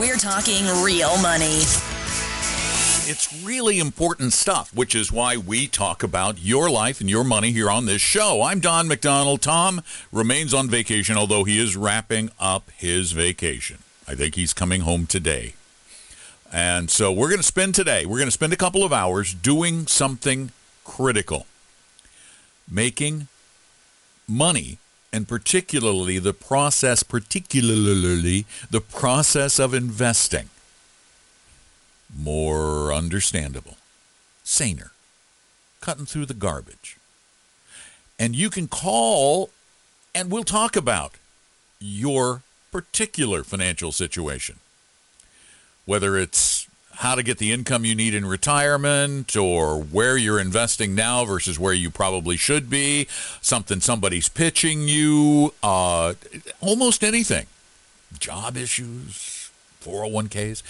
We're talking real money. It's really important stuff, which is why we talk about your life and your money here on this show. I'm Don McDonald. Tom remains on vacation, although he is wrapping up his vacation. I think he's coming home today. And so we're going to spend today, we're going to spend a couple of hours doing something critical making money and particularly the process particularly the process of investing more understandable, saner, cutting through the garbage. And you can call and we'll talk about your particular financial situation. Whether it's how to get the income you need in retirement or where you're investing now versus where you probably should be, something somebody's pitching you, uh, almost anything. Job issues, 401ks.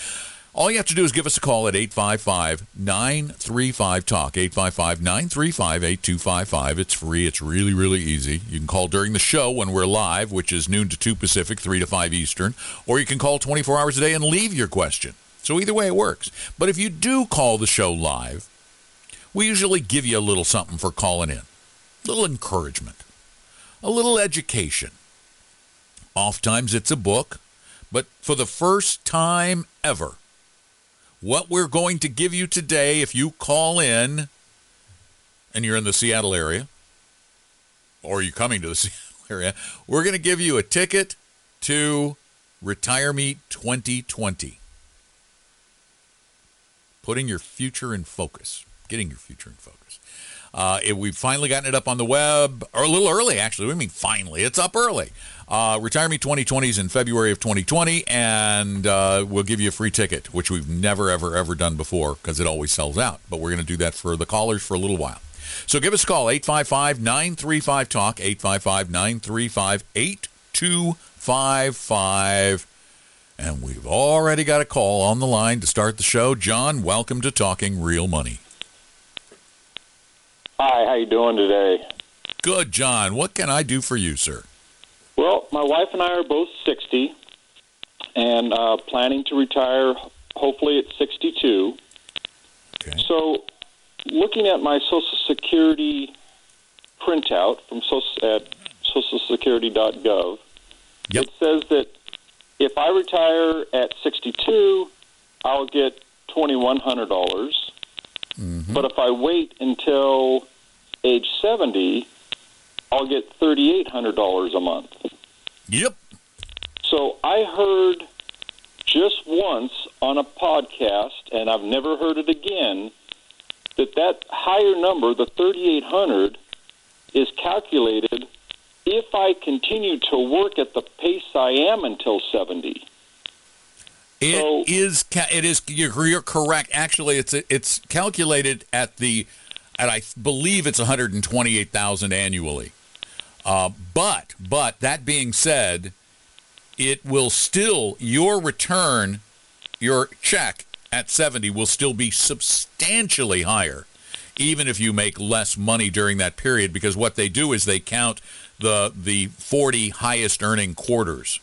All you have to do is give us a call at 855-935-TALK, 855-935-8255. It's free. It's really, really easy. You can call during the show when we're live, which is noon to 2 Pacific, 3 to 5 Eastern, or you can call 24 hours a day and leave your question. So either way it works. But if you do call the show live, we usually give you a little something for calling in. A little encouragement. A little education. Oftentimes it's a book, but for the first time ever, what we're going to give you today, if you call in and you're in the Seattle area, or you're coming to the Seattle area, we're going to give you a ticket to Retire Meet 2020. Putting your future in focus, getting your future in focus. Uh, it, we've finally gotten it up on the web, or a little early, actually. We mean finally. It's up early. Uh, Retire Meet 2020 is in February of 2020, and uh, we'll give you a free ticket, which we've never, ever, ever done before because it always sells out. But we're going to do that for the callers for a little while. So give us a call, 855-935-TALK, 855-935-8255. And we've already got a call on the line to start the show. John, welcome to Talking Real Money. Hi, how you doing today? Good, John. What can I do for you, sir? Well, my wife and I are both 60 and uh, planning to retire hopefully at 62. Okay. So, looking at my Social Security printout from social, at socialsecurity.gov, Yep. it says that if I retire at 62, I'll get $2,100. dollars mm-hmm. But if I wait until age 70, I'll get $3,800 a month. Yep. So I heard just once on a podcast, and I've never heard it again, that that higher number, the 3,800, is calculated if I continue to work at the pace I am until 70. It so, is, It is. You're, you're correct. Actually, it's it's calculated at the, and I believe it's 128,000 annually. Uh, but but that being said, it will still your return, your check at 70 will still be substantially higher, even if you make less money during that period. Because what they do is they count the the 40 highest earning quarters.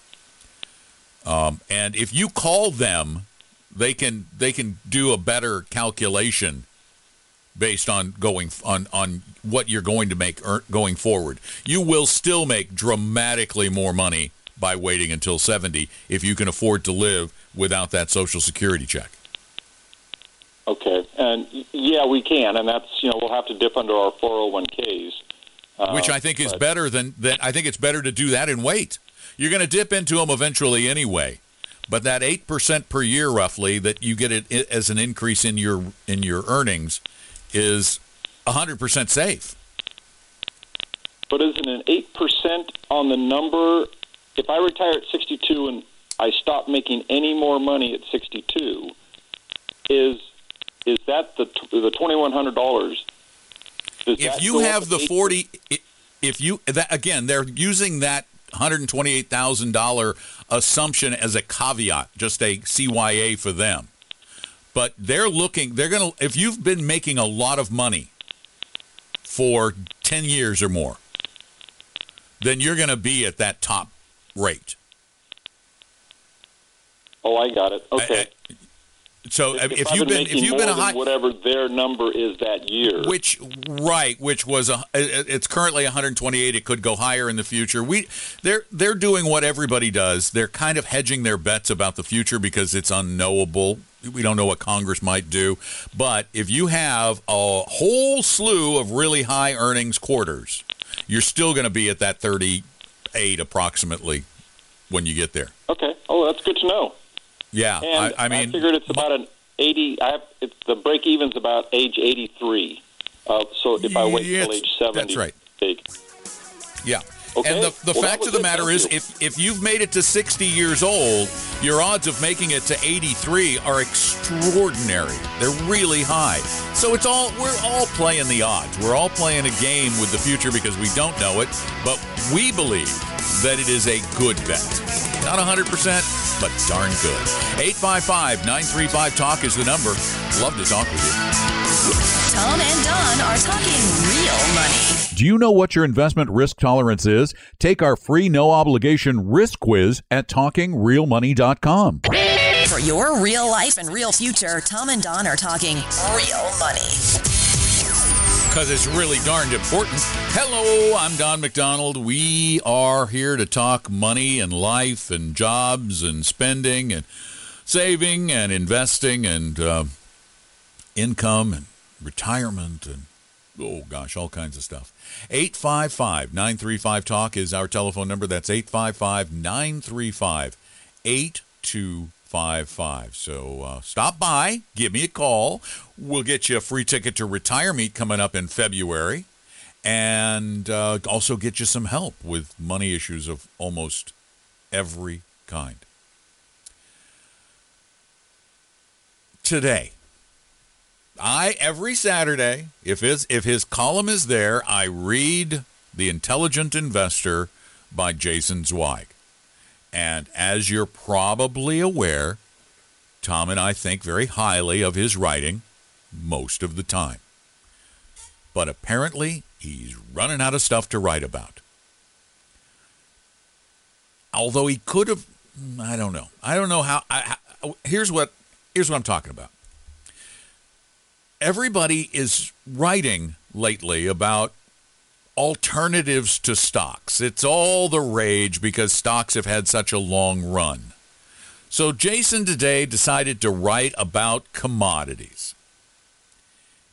Um, and if you call them, they can they can do a better calculation based on going on on what you're going to make going forward. You will still make dramatically more money by waiting until 70 if you can afford to live without that social security check. Okay, and yeah, we can, and that's you know we'll have to dip under our 401ks. Which um, I think is but- better than that. I think it's better to do that and wait. You're going to dip into them eventually anyway, but that eight percent per year, roughly, that you get it as an increase in your in your earnings, is hundred percent safe. But isn't an eight percent on the number? If I retire at sixty-two and I stop making any more money at sixty-two, is is that the the twenty-one hundred dollars? If you have the forty, if you that again, they're using that hundred and twenty-eight thousand dollar assumption as a caveat, just a CYA for them. But they're looking. They're gonna. If you've been making a lot of money for ten years or more, then you're going to be at that top rate. Oh, I got it. Okay. So if, if, you've been been if you've been a high whatever their number is that year, which right which was a it's currently 128 it could go higher in the future. We they're they're doing what everybody does. They're kind of hedging their bets about the future because it's unknowable. We don't know what congress might do. But if you have a whole slew of really high earnings quarters you're still going to be at that 38 approximately when you get there. Okay. Oh, that's good to know. Yeah And I, I mean I figured it's about an eighty. I have, it's the break even's about age eighty-three. Uh, so if I wait Yeah, till age seventy, that's right. Yeah. Okay. And the, the Well, fact of the matter is, if, if you've made it to 60 years old, your odds of making it to 83 are extraordinary. They're really high. So it's all, we're all playing the odds. We're all playing a game with the future because we don't know it, but we believe that it is a good bet. Not 100%, but darn good. 855 935 Talk is the number. Love to talk with you. Tom and Don are talking real money. Do you know what your investment risk tolerance is? Take our free no obligation risk quiz at talkingrealmoney.com. For your real life and real future, Tom and Don are talking real money. because it's really darned important. Hello, I'm Don McDonald. We are here to talk money and life and jobs and spending and saving and investing and uh, income and retirement and oh gosh, all kinds of stuff. 855 935 Talk is our telephone number. That's 855 935 8255. So uh, stop by, give me a call. We'll get you a free ticket to Retire Meet coming up in February and uh, also get you some help with money issues of almost every kind. Today, I every Saturday, if his if his column is there, I read The Intelligent Investor by Jason Zweig. And as you're probably aware, Tom and I think very highly of his writing most of the time. But apparently, he's running out of stuff to write about. Although he could have, I don't know. I don't know how. I, here's what here's what I'm talking about everybody is writing lately about alternatives to stocks. It's all the rage because stocks have had such a long run. So Jason today decided to write about commodities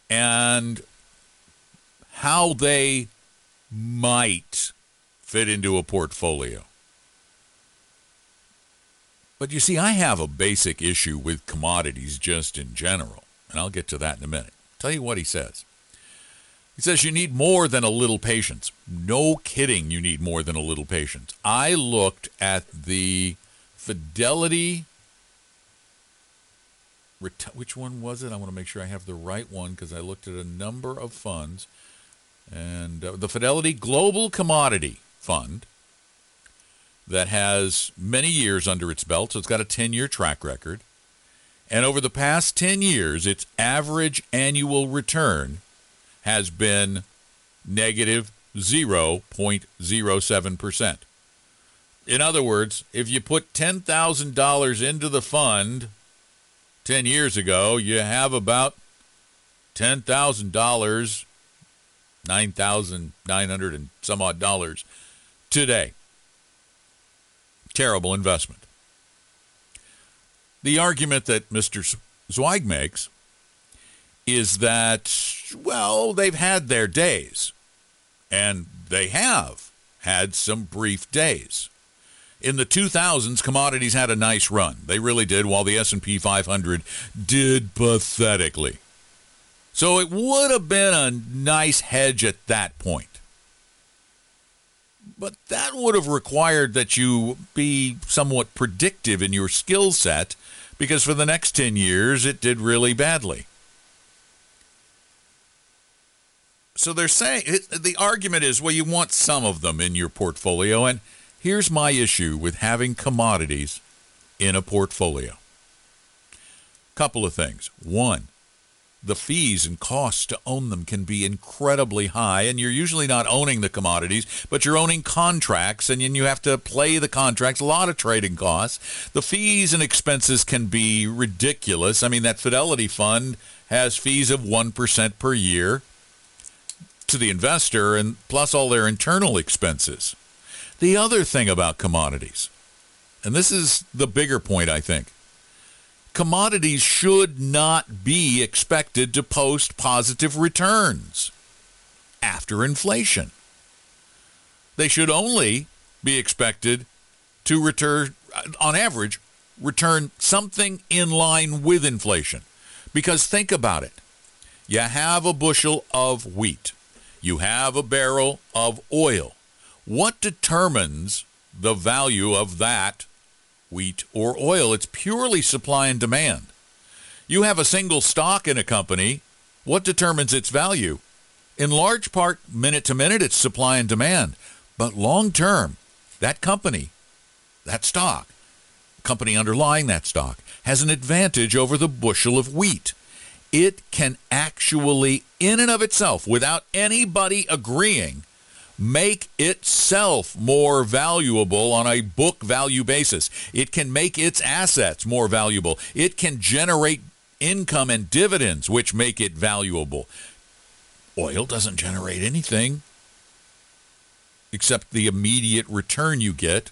and how they might fit into a portfolio. But you see, I have a basic issue with commodities just in general and I'll get to that in a minute. Tell you what he says. He says you need more than a little patience. No kidding, you need more than a little patience. I looked at the Fidelity. Which one was it? I want to make sure I have the right one because I looked at a number of funds. And uh, the Fidelity Global Commodity Fund that has many years under its belt, so it's got a 10 year track record. And over the past 10 years, its average annual return has been negative 0.07%. In other words, if you put $10,000 into the fund 10 years ago, you have about $10,000, 9,900 and some odd dollars today. Terrible investment. The argument that Mr. Zweig makes is that, well, they've had their days, and they have had some brief days. In the 2000s, commodities had a nice run. They really did, while the S&P 500 did pathetically. So it would have been a nice hedge at that point. But that would have required that you be somewhat predictive in your skill set because for the next 10 years it did really badly. So they're saying the argument is well, you want some of them in your portfolio. And here's my issue with having commodities in a portfolio couple of things. One, the fees and costs to own them can be incredibly high and you're usually not owning the commodities but you're owning contracts and then you have to play the contracts a lot of trading costs. The fees and expenses can be ridiculous. I mean that fidelity fund has fees of 1% per year to the investor and plus all their internal expenses. The other thing about commodities and this is the bigger point i think commodities should not be expected to post positive returns after inflation. They should only be expected to return, on average, return something in line with inflation. Because think about it. You have a bushel of wheat. You have a barrel of oil. What determines the value of that wheat, or oil. It's purely supply and demand. You have a single stock in a company. What determines its value? In large part, minute to minute, it's supply and demand. But long term, that company, that stock, company underlying that stock, has an advantage over the bushel of wheat. It can actually, in and of itself, without anybody agreeing, make itself more valuable on a book value basis. It can make its assets more valuable. It can generate income and dividends, which make it valuable. Oil doesn't generate anything except the immediate return you get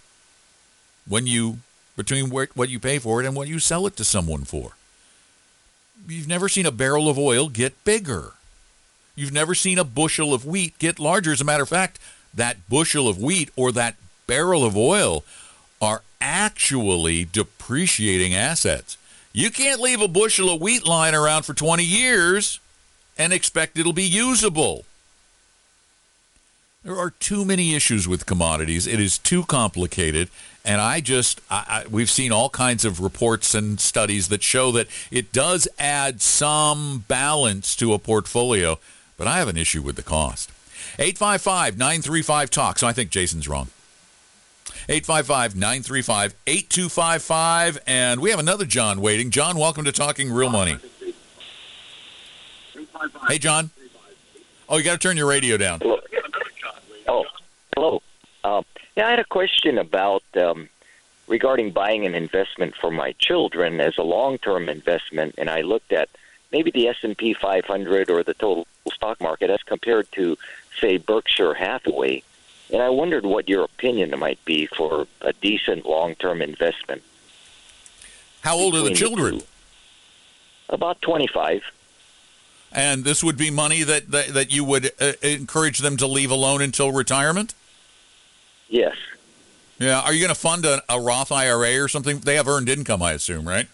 when you between what you pay for it and what you sell it to someone for. You've never seen a barrel of oil get bigger. You've never seen a bushel of wheat get larger. As a matter of fact, that bushel of wheat or that barrel of oil are actually depreciating assets. You can't leave a bushel of wheat lying around for 20 years and expect it'll be usable. There are too many issues with commodities. It is too complicated. And I just, I, I, we've seen all kinds of reports and studies that show that it does add some balance to a portfolio but I have an issue with the cost. 855 935 Talk. So I think Jason's wrong. 855 935 8255. And we have another John waiting. John, welcome to Talking Real Money. Hey, John. Oh, you got to turn your radio down. Hello. Oh, hello. Uh, yeah, I had a question about um, regarding buying an investment for my children as a long-term investment, and I looked at maybe the S&P 500 or the total stock market as compared to, say, Berkshire Hathaway. And I wondered what your opinion might be for a decent long-term investment. How old are the children? The About 25. And this would be money that that, that you would uh, encourage them to leave alone until retirement? Yes. Yeah. Are you going to fund a, a Roth IRA or something? They have earned income, I assume, right?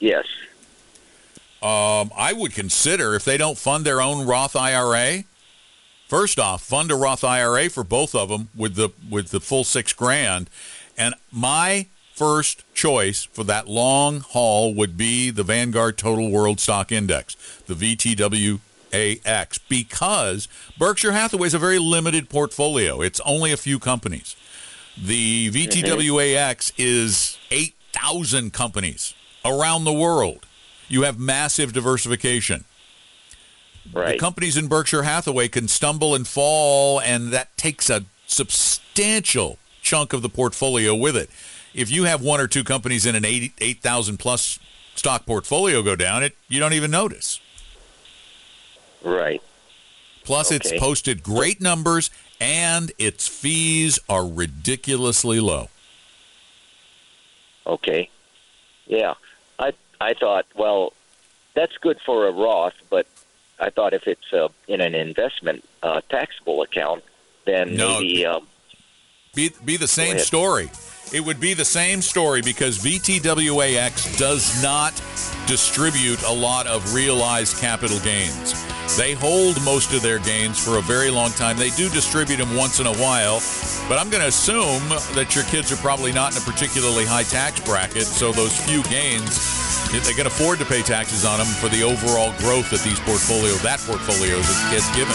Yes. Um, I would consider if they don't fund their own Roth IRA. First off, fund a Roth IRA for both of them with the with the full six grand. And my first choice for that long haul would be the Vanguard Total World Stock Index, the VTWAX, because Berkshire Hathaway is a very limited portfolio. It's only a few companies. The VTWAX is 8,000 companies around the world you have massive diversification. Right. The companies in Berkshire Hathaway can stumble and fall, and that takes a substantial chunk of the portfolio with it. If you have one or two companies in an 8,000 8, plus stock portfolio go down, it you don't even notice. Right. Plus, okay. it's posted great numbers, and its fees are ridiculously low. Okay. Yeah. I thought, well, that's good for a Roth, but I thought if it's uh, in an investment uh, taxable account, then no, maybe um, be be the same story. It would be the same story because VTWAX does not distribute a lot of realized capital gains. They hold most of their gains for a very long time. They do distribute them once in a while, but I'm going to assume that your kids are probably not in a particularly high tax bracket, so those few gains they can afford to pay taxes on them for the overall growth that these portfolio that portfolio gets given.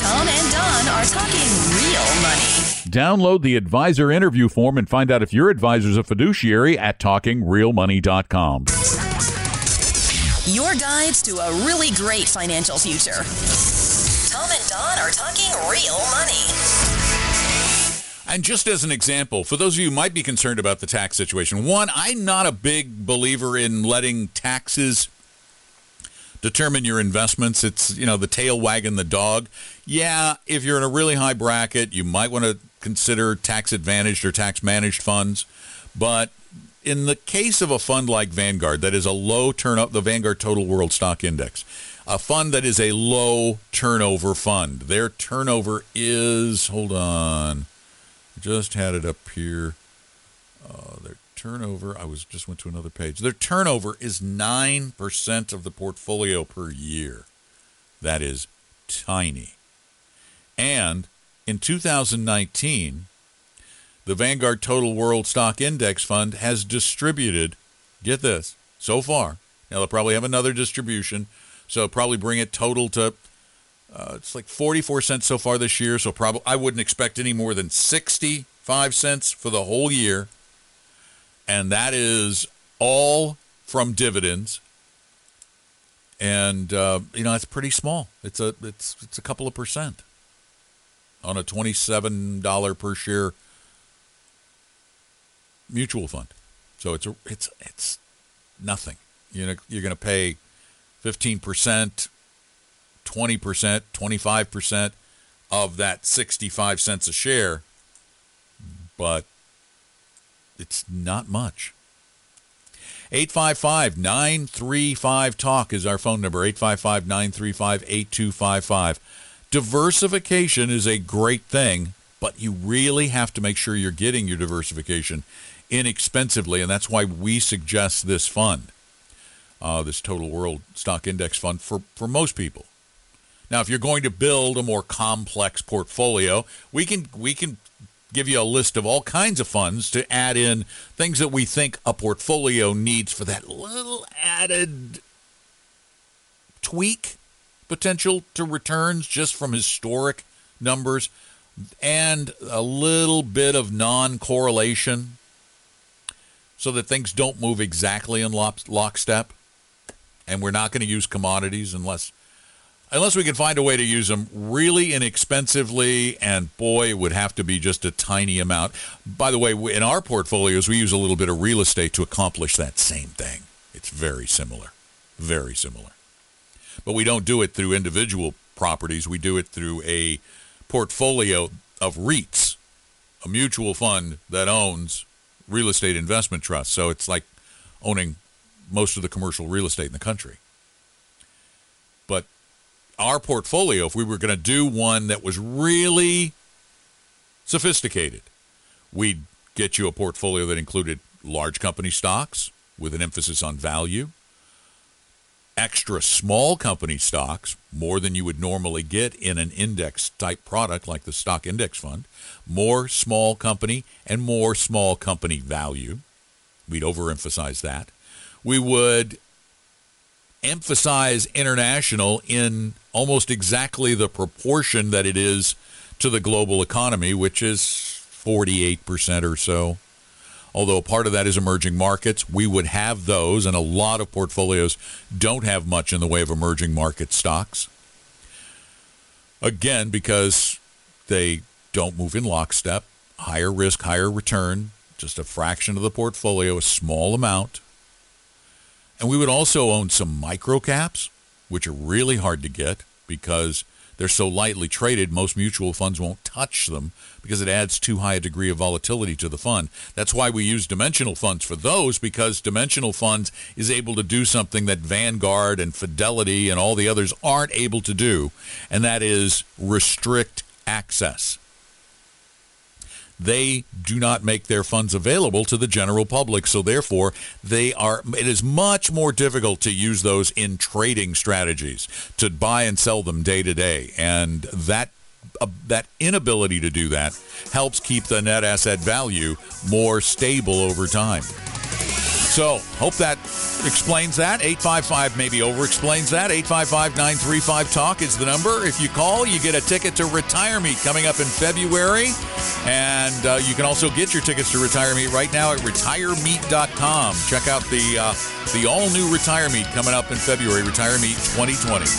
Tom and Don are talking real money. Download the advisor interview form and find out if your advisor is a fiduciary at talkingrealmoney.com. your guides to a really great financial future. Tom and Don are talking real money. And just as an example, for those of you who might be concerned about the tax situation, one, I'm not a big believer in letting taxes determine your investments. It's, you know, the tail wagging the dog. Yeah, if you're in a really high bracket, you might want to consider tax advantaged or tax managed funds. But in the case of a fund like Vanguard, that is a low turnover, the Vanguard Total World Stock Index, a fund that is a low turnover fund, their turnover is, hold on, just had it up here. Uh, their turnover, I was just went to another page. Their turnover is 9% of the portfolio per year. That is tiny. And in 2019, the Vanguard Total World Stock Index Fund has distributed, get this, so far. Now they'll probably have another distribution, so probably bring it total to uh, it's like 44 cents so far this year. So probably I wouldn't expect any more than 65 cents for the whole year, and that is all from dividends. And uh, you know it's pretty small. It's a it's it's a couple of percent on a twenty-seven dollar per share mutual fund. So it's a, it's it's nothing. You know, you're going to pay 15%, 20%, 25% of that 65 cents a share, but it's not much. 855-935-TALK is our phone number, 855-935-8255. Diversification is a great thing, but you really have to make sure you're getting your diversification inexpensively, and that's why we suggest this fund, uh, this Total World Stock Index Fund, for, for most people. Now, if you're going to build a more complex portfolio, we can we can give you a list of all kinds of funds to add in things that we think a portfolio needs for that little added tweak potential to returns just from historic numbers and a little bit of non-correlation so that things don't move exactly in lockstep. And we're not going to use commodities unless unless we can find a way to use them really inexpensively and boy it would have to be just a tiny amount. By the way in our portfolios we use a little bit of real estate to accomplish that same thing. It's very similar. Very similar but we don't do it through individual properties. We do it through a portfolio of REITs a mutual fund that owns real estate investment trusts. So it's like owning most of the commercial real estate in the country. But our portfolio, if we were going to do one that was really sophisticated, we'd get you a portfolio that included large company stocks with an emphasis on value, extra small company stocks, more than you would normally get in an index type product like the stock index fund, more small company and more small company value. We'd overemphasize that. We would emphasize international in almost exactly the proportion that it is to the global economy, which is 48% or so. Although part of that is emerging markets, we would have those, and a lot of portfolios don't have much in the way of emerging market stocks. Again, because they don't move in lockstep, higher risk, higher return, just a fraction of the portfolio, a small amount. And we would also own some micro caps, which are really hard to get because they're so lightly traded, most mutual funds won't touch them because it adds too high a degree of volatility to the fund. That's why we use dimensional funds for those because dimensional funds is able to do something that Vanguard and Fidelity and all the others aren't able to do, and that is restrict access they do not make their funds available to the general public. So therefore, they are. It is much more difficult to use those in trading strategies to buy and sell them day to day, and that uh, that inability to do that helps keep the net asset value more stable over time. So, hope that explains that. 855 maybe over explains that. 855 935 Talk is the number. If you call, you get a ticket to Retire Meet coming up in February. And uh, you can also get your tickets to Retire Meet right now at retiremeet.com. Check out the, uh, the all new Retire Meet coming up in February, Retire Meet 2020.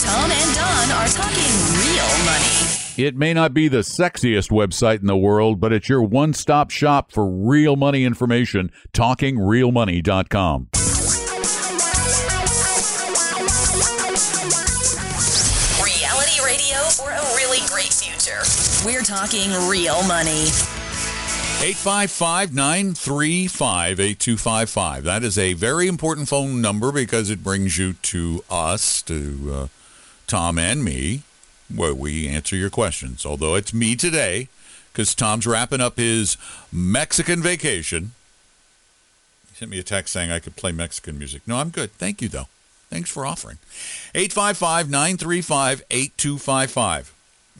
Tom and Don are talking real money. It may not be the sexiest website in the world, but it's your one stop shop for real money information. TalkingRealMoney.com. Reality radio for a really great future. We're talking real money. 855 935 8255. That is a very important phone number because it brings you to us, to uh, Tom and me, where we answer your questions. Although it's me today because Tom's wrapping up his Mexican vacation. He sent me a text saying I could play Mexican music. No, I'm good. Thank you, though. Thanks for offering. 855 935 8255.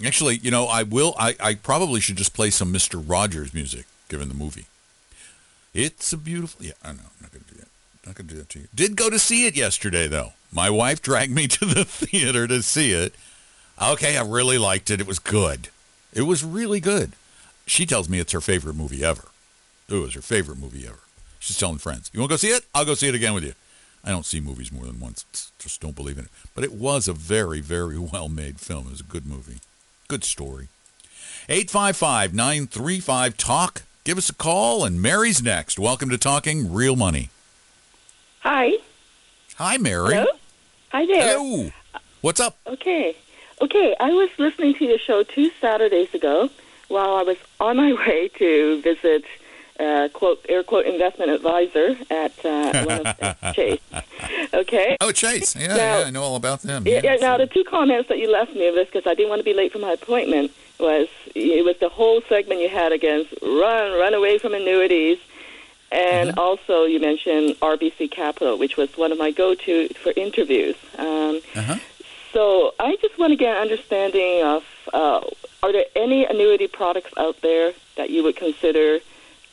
Actually, you know, I will. I, I probably should just play some Mr. Rogers music, given the movie. It's a beautiful. Yeah, I know. I'm not going to do that. Not going to do that to you. Did go to see it yesterday, though. My wife dragged me to the theater to see it. Okay, I really liked it. It was good. It was really good. She tells me it's her favorite movie ever. It was her favorite movie ever. She's telling friends, "You want to go see it? I'll go see it again with you." I don't see movies more than once. Just don't believe in it. But it was a very, very well-made film. It was a good movie. Good story. 855-935-TALK. Give us a call, and Mary's next. Welcome to Talking Real Money. Hi. Hi, Mary. Hello. Hi there. Hello. What's up? Okay. Okay. I was listening to your show two Saturdays ago while I was on my way to visit uh, quote air quote investment advisor at uh, one of Chase. Okay. Oh, Chase. Yeah, Now- yeah, I know all about them. Yeah, yeah, now the two comments that you left me with because I didn't want to be late for my appointment was it was the whole segment you had against run run away from annuities and also you mentioned RBC Capital which was one of my go-to for interviews um, Uh-huh. So I just want to get an understanding of uh, are there any annuity products out there that you would consider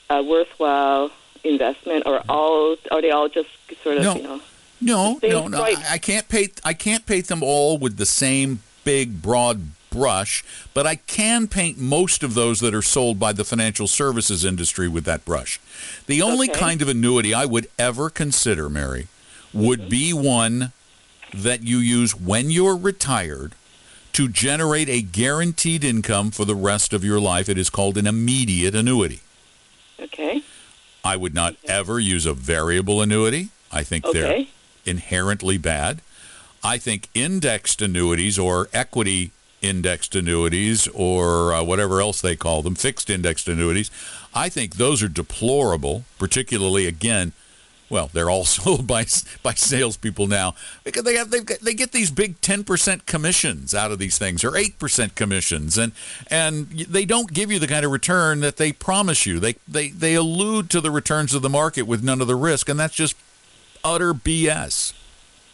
a worthwhile investment or all are they all just sort of No. you know No, no, no. I, can't paint. I can't paint them all with the same big, broad brush, but I can paint most of those that are sold by the financial services industry with that brush. The only Okay. kind of annuity I would ever consider, Mary, would be one that you use when you're retired to generate a guaranteed income for the rest of your life. It is called an immediate annuity. okay I would not ever use a variable annuity. I think they're inherently bad. I think indexed annuities or equity indexed annuities or uh, whatever else they call them, fixed indexed annuities, I think those are deplorable, particularly again, well, they're all sold by by salespeople now because they have got, they get these big ten percent commissions out of these things or eight percent commissions and and they don't give you the kind of return that they promise you. They they they allude to the returns of the market with none of the risk, and that's just utter BS.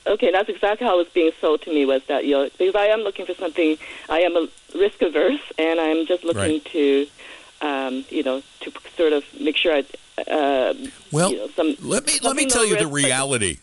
Okay, that's exactly how it was being sold to me was that you know, because I am looking for something. I am a risk averse, and I'm just looking Right. to, um, you know, to sort of make sure I. Uh, Well, you know, some, let me let me tell you the reality.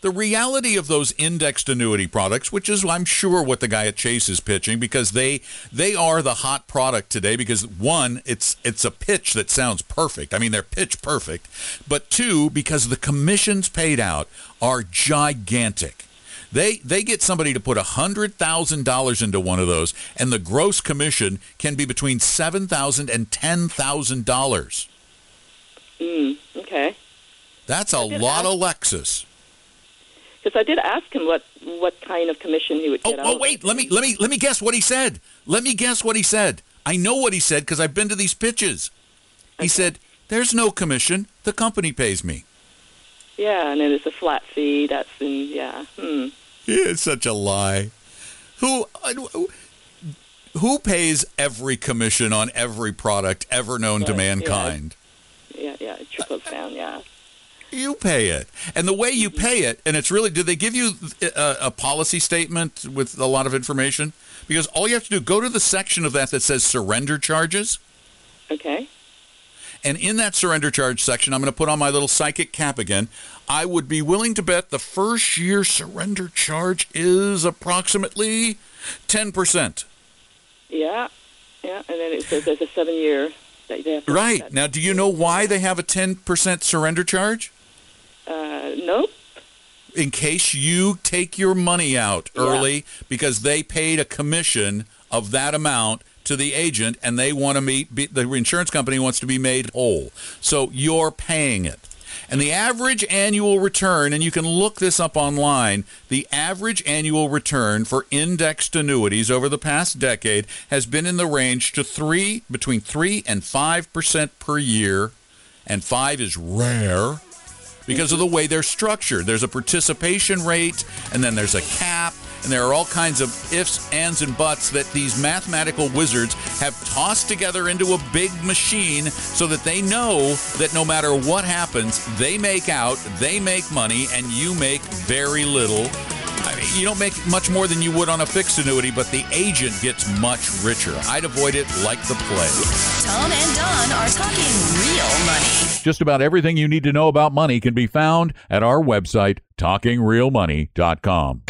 The reality of those indexed annuity products, which is I'm sure what the guy at Chase is pitching, because they they are the hot product today. Because one, it's it's a pitch that sounds perfect. I mean, they're pitch perfect. But two, because the commissions paid out are gigantic. They they get somebody to put hundred thousand dollars into one of those, and the gross commission can be between seven thousand and ten thousand dollars. Mm, okay, That's a lot ask- of Lexus. because I did ask him what what kind of commission he would Oh, get. out oh wait, let me let me let me guess what he said. Let me guess what he said. I know what he said because I've been to these pitches. He said, "There's no commission. The company pays me." Yeah, and then it's a flat fee. That's in yeah. Hmm. It's such a lie. Who who pays every commission on every product ever known to mankind? yeah. Yeah, yeah. It trickles down. Yeah. You pay it, and the way you pay it, and it's really. Did they give you a, a policy statement with a lot of information? Because all you have to do go to the section of that that says surrender charges. Okay. And in that surrender charge section, I'm going to put on my little psychic cap again. I would be willing to bet the first year surrender charge is approximately 10%. Yeah, yeah, and then it says there's a seven year they have Right. Now, do you know why they have a 10% surrender charge? Uh, nope. in case you take your money out Yeah. early because they paid a commission of that amount to the agent and they want to meet be, the insurance company wants to be made whole so you're paying it and the average annual return and you can look this up online the average annual return for indexed annuities over the past decade has been in the range to 3 between 3 and 5% per year and 5 is rare because of the way they're structured. There's a participation rate, and then there's a cap, and there are all kinds of ifs, ands, and buts that these mathematical wizards have tossed together into a big machine so that they know that no matter what happens, they make out, they make money, and you make very little. I mean, you don't make much more than you would on a fixed annuity, but the agent gets much richer. I'd avoid it like the plague. Tom and Don are talking real money. Just about everything you need to know about money can be found at our website, talkingrealmoney.com.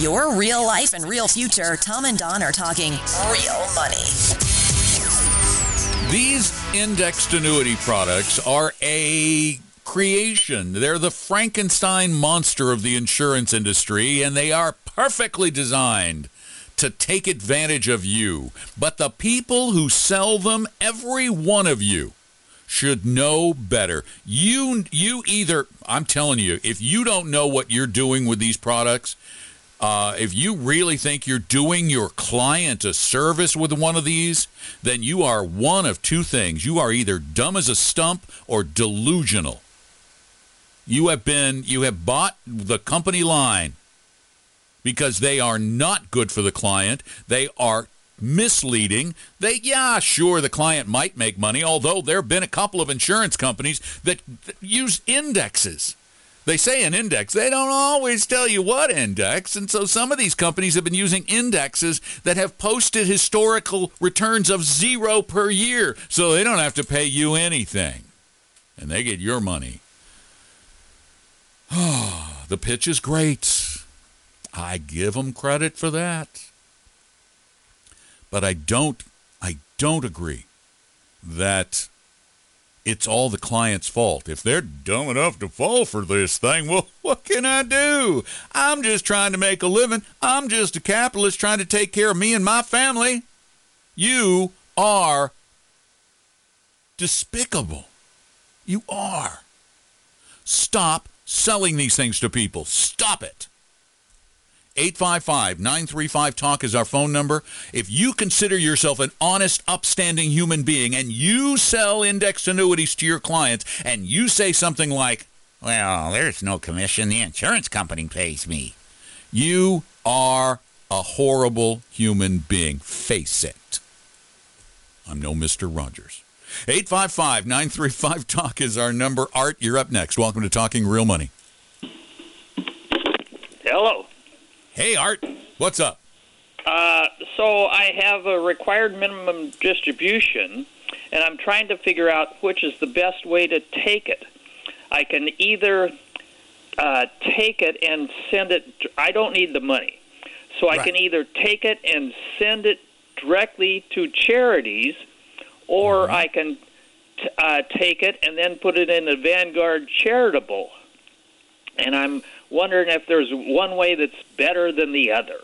Your real life and real future, Tom and Don are talking real money. These indexed annuity products are a creation. They're the Frankenstein monster of the insurance industry, and they are perfectly designed to take advantage of you. But the people who sell them, every one of you, should know better. You you either I'm telling you, if you don't know what you're doing with these products, uh, if you really think you're doing your client a service with one of these, then you are one of two things. You are either dumb as a stump or delusional. You have been you have bought the company line because they are not good for the client. They are misleading. They yeah, sure the client might make money, although there've been a couple of insurance companies that use indexes. They say an index. They don't always tell you what index. And so some of these companies have been using indexes that have posted historical returns of zero per year. So they don't have to pay you anything. And they get your money. the pitch is great. I give them credit for that. But I don't I don't agree that it's all the client's fault. If they're dumb enough to fall for this thing, well, what can I do? I'm just trying to make a living. I'm just a capitalist trying to take care of me and my family. You are despicable. You are. Stop selling these things to people. Stop it. 855 935 Talk is our phone number. If you consider yourself an honest, upstanding human being and you sell index annuities to your clients and you say something like, well, there's no commission, the insurance company pays me, you are a horrible human being. Face it. I'm no Mr. Rogers. 855 935 Talk is our number. Art, you're up next. Welcome to Talking Real Money. Hello. Hey, Art, what's up? Uh, so I have a required minimum distribution, and I'm trying to figure out which is the best way to take it. I can either uh, take it and send it. I don't need the money, so I Right. can either take it and send it directly to charities, or I can t- uh, take it and then put it in a Vanguard charitable. And I'm wondering if there's one way that's better than the other.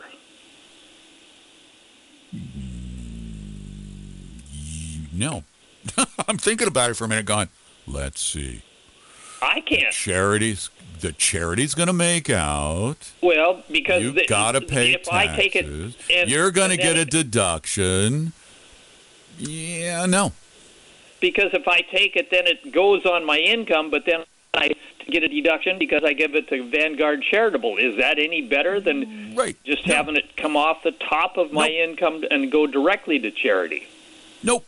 No. I'm thinking about it for a minute, going, let's see. I can't. Charities, the charity's going to make out. Well, because You've got to pay if taxes. I take it, and, You're going to get a deduction. Yeah, no. because if I take it, then it goes on my income, but then I get a deduction because I give it to Vanguard Charitable. Is that any better than Right. just No. having it come off the top of my Nope. income and go directly to charity? Nope.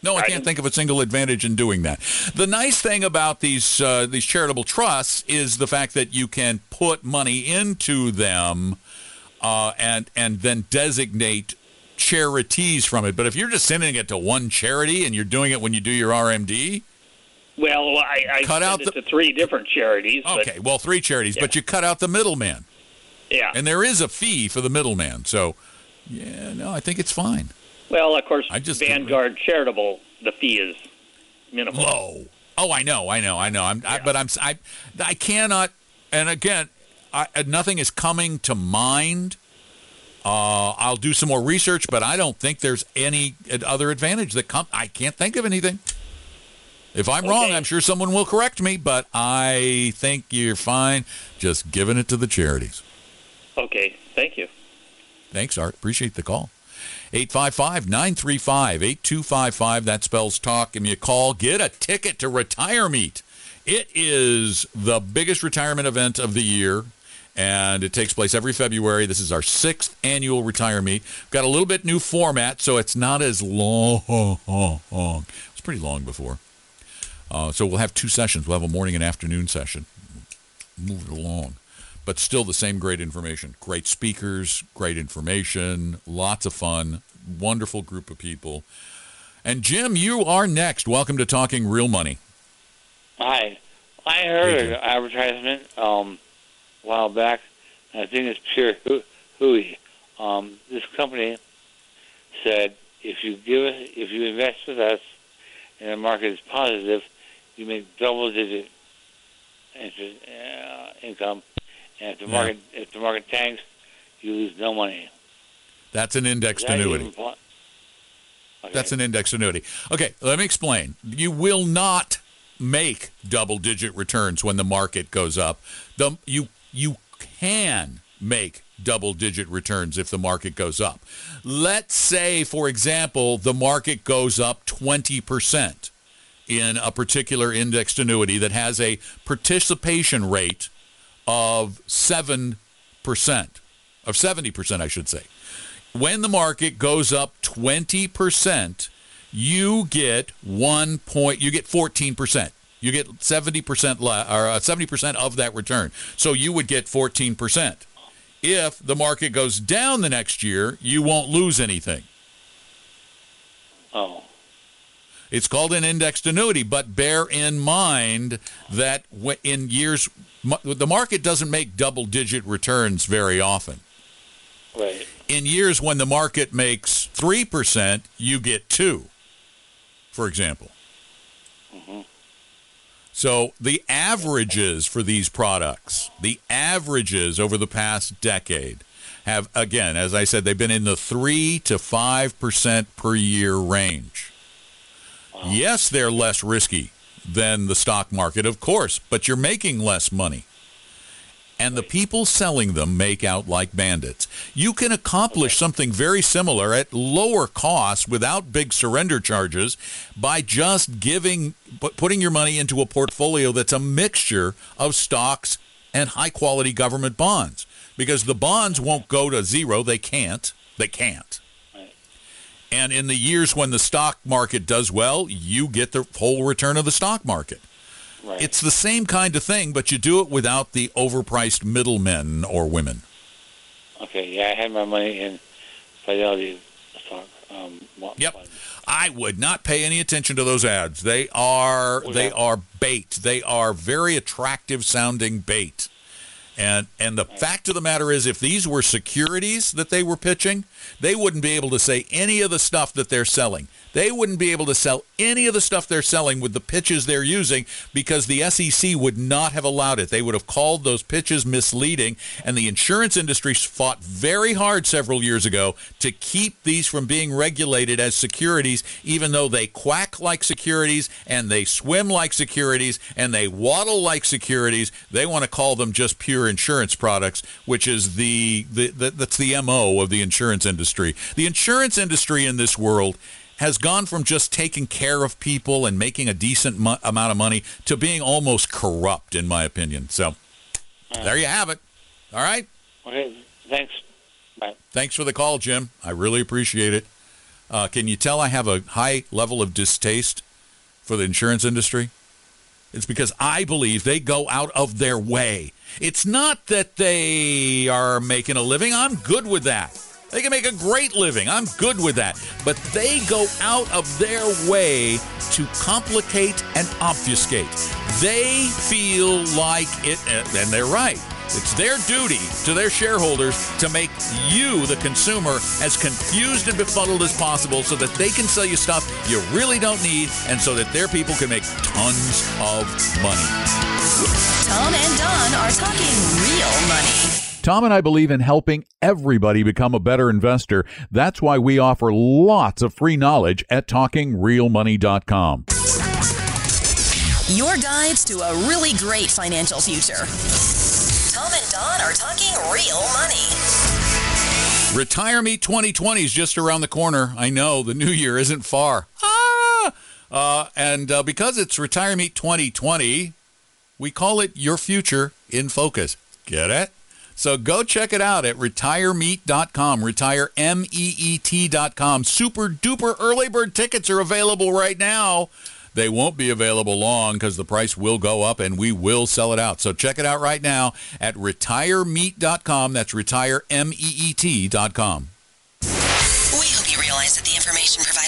No, I can't think of a single advantage in doing that. The nice thing about these uh, these charitable trusts is the fact that you can put money into them uh, and and then designate charities from it. But if you're just sending it to one charity and you're doing it when you do your RMD, Well, I, I Cut out it the- to three different charities. okay, well, three charities, but you cut out the middleman. Yeah. And there is a fee for the middleman. So, yeah, no, I think it's fine. well, of course, I just- Vanguard Charitable, the fee is minimal. Low. Oh, I know, I know, I know. I'm, I, but I'm, I, I cannot. And again, I, nothing is coming to mind. Uh, I'll do some more research, but I don't think there's any other advantage that come. I can't think of anything. If I'm wrong, I'm sure someone will correct me, but I think you're fine just giving it to the charities. Okay, thank you. Thanks, Art. Appreciate the call. 855-935-8255. That spells talk. Give me a call. Get a ticket to Retire Meet. It is the biggest retirement event of the year, and it takes place every February. This is our sixth annual Retire Meet. We've got a little bit new format, so it's not as long. It was pretty long before. Uh, so we'll have two sessions. We'll have a morning and afternoon session. Move it along but still the same great information. Great speakers, great information, lots of fun, wonderful group of people. And Jim, you are next. Welcome to Talking Real Money. Hi. I heard an advertisement um, a while back. I think it's pure hoo- hooey. Um, this company said if you give us, if you invest with us, and the market is positive, you make double-digit interest, uh, income. And if the Yeah. market if the market tanks, you lose no money. That's an indexed that annuity. pl- Okay. That's an indexed annuity. Okay, let me explain. You will not make double-digit returns when the market goes up. The you you can make double-digit returns if the market goes up. Let's say, for example, the market goes up 20% in a particular indexed annuity that has a participation rate of 7%, of 70%, I should say when the market goes up 20%, you get one point, you get 14%. You get 70% la- or uh, 70% of that return. So you would get 14%. If the market goes down the next year, you won't lose anything. Oh. It's called an indexed annuity, but bear in mind that in years, the market doesn't make double digit returns very often. Right. in years when the market makes 3%, you get 2, for example. Mm-hmm. So the averages for these products, the averages over the past decade have, again, as I said, they've been in the 3 to 5% per year range. Yes, they're less risky than the stock market, of course, but you're making less money and the people selling them make out like bandits. You can accomplish something very similar at lower costs without big surrender charges by just giving putting your money into a portfolio that's a mixture of stocks and high quality government bonds because the bonds won't go to zero, they can't. They can't. And in the years when the stock market does well, you get the whole return of the stock market. Right. It's the same kind of thing, but you do it without the overpriced middlemen or women. Okay. Yeah, I had my money in Fidelity stock. Um, Yep. fund. I would not pay any attention to those ads. They are Well, they yeah. are bait. They are very attractive sounding bait. And and the fact of the matter is if these were securities that they were pitching, they wouldn't be able to say any of the stuff that they're selling. They wouldn't be able to sell any of the stuff they're selling with the pitches they're using because the SEC would not have allowed it. They would have called those pitches misleading and the insurance industry fought very hard several years ago to keep these from being regulated as securities even though they quack like securities and they swim like securities and they waddle like securities. They want to call them just pure insurance products, which is the, the, the that's the MO of the insurance industry. The insurance industry in this world has gone from just taking care of people and making a decent mo- amount of money to being almost corrupt, in my opinion. So there you have it. All right. Okay. Thanks. Bye. Thanks for the call, Jim. I really appreciate it. Uh, can you tell I have a high level of distaste for the insurance industry? It's because I believe they go out of their way. It's not that they are making a living. I'm good with that. They can make a great living. I'm good with that. But they go out of their way to complicate and obfuscate. They feel like it, uh, and they're right. It's their duty to their shareholders to make you, the consumer, as confused and befuddled as possible so that they can sell you stuff you really don't need and so that their people can make tons of money. Tom and Don are talking real money. Tom and I believe in helping everybody become a better investor. That's why we offer lots of free knowledge at talkingrealmoney.com. Your guides to a really great financial future. Tom and Don are talking real money. Retire Meet 2020 is just around the corner. I know the new year isn't far. Ah! Uh, and uh, because it's Retire Meet 2020, we call it Your Future in Focus. Get it? So go check it out at retiremeet.com, retiremeet.com. Super duper early bird tickets are available right now. They won't be available long because the price will go up and we will sell it out. So check it out right now at retiremeet.com. That's retiremeet.com. We hope you realize that the information provided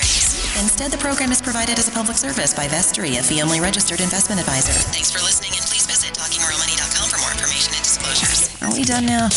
Instead, the program is provided as a public service by Vestory, a fee-only registered investment advisor. Thanks for listening, and please visit talkingrealmoney.com for more information and disclosures. Are we done now?